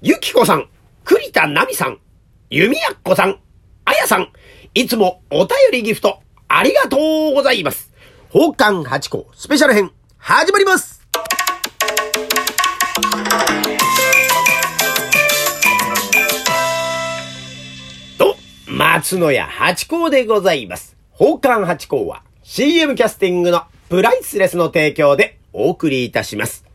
ゆきこさん、栗田なみさん、ゆみやっこさん、あやさん、いつもお便りギフト、ありがとうございます。奉還八甲スペシャル編、始まりますと、松野屋八甲でございます。奉還八甲は CM キャスティングのプライスレスの提供でお送りいたします。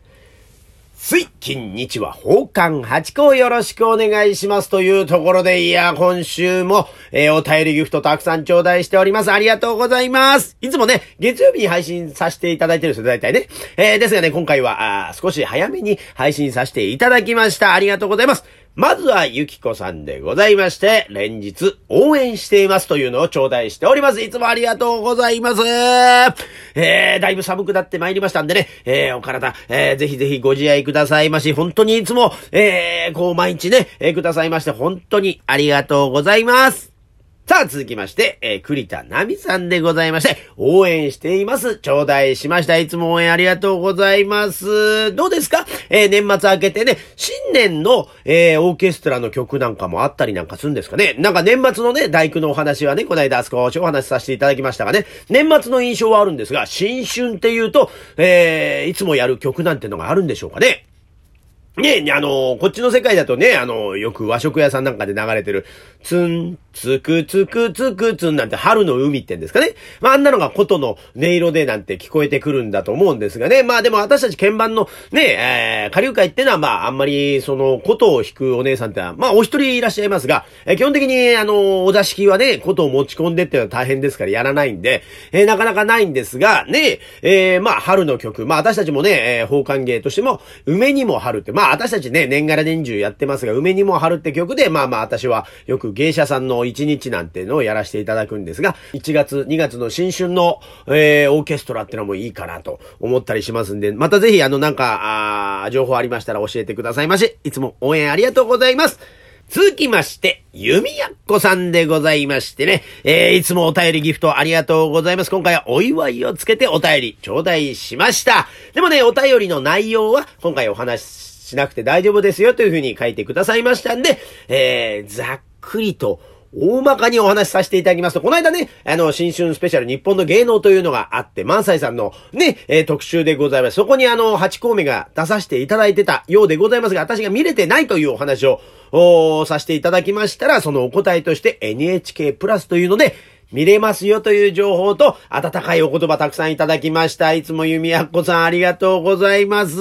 水金日は奉還八甲よろしくお願いしますというところで、いや、今週も、えーお便りギフトたくさん頂戴しております。ありがとうございます。いつもね、月曜日に配信させていただいてるんですよ、大体ね。えーですがね、今回は、あ少し早めに配信させていただきました。ありがとうございます。まずは、ゆきこさんでございまして、連日応援していますというのを頂戴しております。いつもありがとうございます。えー、だいぶ寒くなってまいりましたんでね、えー、お体、えー、ぜひぜひご自愛くださいまし、本当にいつも、えー、こう毎日ね、えーくださいまして、本当にありがとうございます。さあ、続きまして、えー、栗田奈美さんでございまして、応援しています。頂戴しました。いつも応援ありがとうございます。どうですか？えー、年末明けてね、新年の、えー、オーケストラの曲なんかもあったりなんかするんですかね？なんか年末のね、大工のお話はね、この間少しお話しさせていただきましたがね、年末の印象はあるんですが、新春っていうと、えー、いつもやる曲なんてのがあるんでしょうかね？ねえ、あの、こっちの世界だとね、あの、よく和食屋さんなんかで流れてる、つん、つくつくつくつんなんて春の海ってんですかね。まあ、あんなのが琴の音色でなんて聞こえてくるんだと思うんですがね。まあでも私たち鍵盤のね、えー、下流会ってのはまあ、あんまりその琴を弾くお姉さんってのは、まあお一人いらっしゃいますが、えー基本的にあの、お座敷はね、琴を持ち込んでっていうのは大変ですからやらないんで、えーなかなかないんですが、ね、えーまあ春の曲、まあ私たちもね、えー、奉還芸としても、梅にも春って、まあ私たちね、年がら年中やってますが、梅にも春って曲で、まあまあ私はよく芸者さんの一日なんてのをやらせていただくんですが、1月、2月の新春の、えー、オーケストラってのもいいかなと思ったりしますんで、またぜひあのなんか、あ情報ありましたら教えてくださいまし。いつも応援ありがとうございます。続きまして、ゆみやっこさんでございましてね、えー、いつもお便りギフトありがとうございます。今回はお祝いをつけてお便り頂戴しました。でもね、お便りの内容は今回お話ししなくて大丈夫ですよというふうに書いてくださいましたんで、えー、ざっくりと、大まかにお話しさせていただきますと、この間ね、あの、新春スペシャル日本の芸能というのがあって、万歳さんのね、えー特集でございます。そこにあの、8項目が出させていただいてたようでございますが、私が見れてないというお話を、させていただきましたら、そのお答えとして NHK プラスというので、見れますよという情報と、温かいお言葉たくさんいただきました。いつもゆみやっこさんありがとうございます。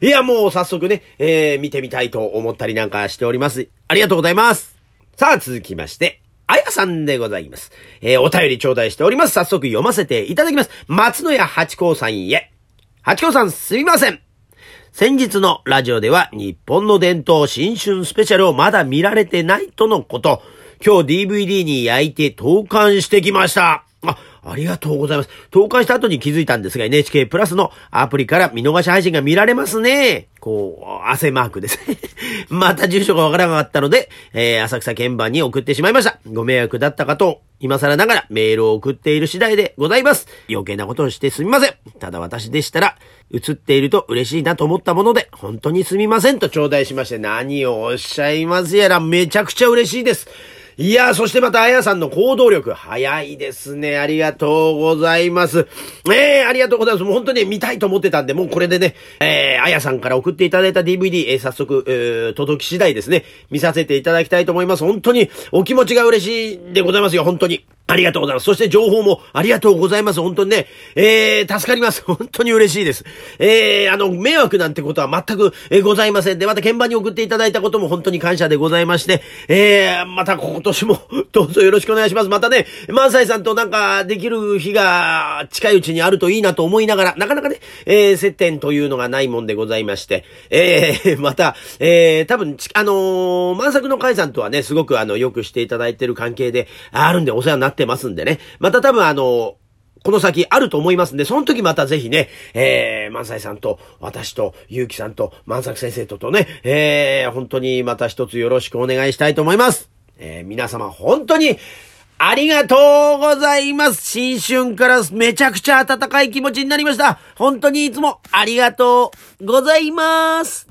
いや、もう早速ね、えー、見てみたいと思ったりなんかしております。ありがとうございます。さあ、続きまして、あやさんでございます。えー、お便り頂戴しております。早速読ませていただきます。松野屋八甲さんへ。八甲さんすみません。先日のラジオでは日本の伝統新春スペシャルをまだ見られてないとのこと。今日 DVD に焼いて投函してきました。あ、ありがとうございます。投函した後に気づいたんですが NHK プラスのアプリから見逃し配信が見られますね。こう、汗マークですね。また住所がわからなかったので、えー、浅草鍵盤に送ってしまいました。ご迷惑だったかと、今更ながらメールを送っている次第でございます。余計なことをしてすみません。ただ私でしたら、映っていると嬉しいなと思ったもので、本当にすみませんと頂戴しまして、何をおっしゃいますやら、めちゃくちゃ嬉しいです。いやー、そしてまた、あやさんの行動力、早いですね。ありがとうございます。えー、ありがとうございます。もう本当に見たいと思ってたんで、もうこれでね、えー、あやさんから送っていただいた DVD、えー、早速、えー、届き次第ですね、見させていただきたいと思います。本当に、お気持ちが嬉しいでございますよ、本当に。ありがとうございます。そして情報もありがとうございます。本当にね、えー、助かります。本当に嬉しいです。えー、あの、迷惑なんてことは全く、えーございませんで、また鍵盤に送っていただいたことも本当に感謝でございまして、えー、また今年も どうぞよろしくお願いします。またね、萬斎さんとなんかできる日が近いうちにあるといいなと思いながら、なかなかね、えー、接点というのがないもんでございまして、えー、また、えー、多分、あのー、万作の会さんとはね、すごくあの、よくしていただいてる関係で、あるんでお世話になっててますんでね、また多分あのこの先あると思いますんで、その時またぜひね、えー、万歳さんと、私と、ゆうきさんと、万作先生ととね、えー、本当にまた一つよろしくお願いしたいと思います。えー、皆様本当に、ありがとうございます。新春からめちゃくちゃ温かい気持ちになりました。本当にいつもありがとうございます。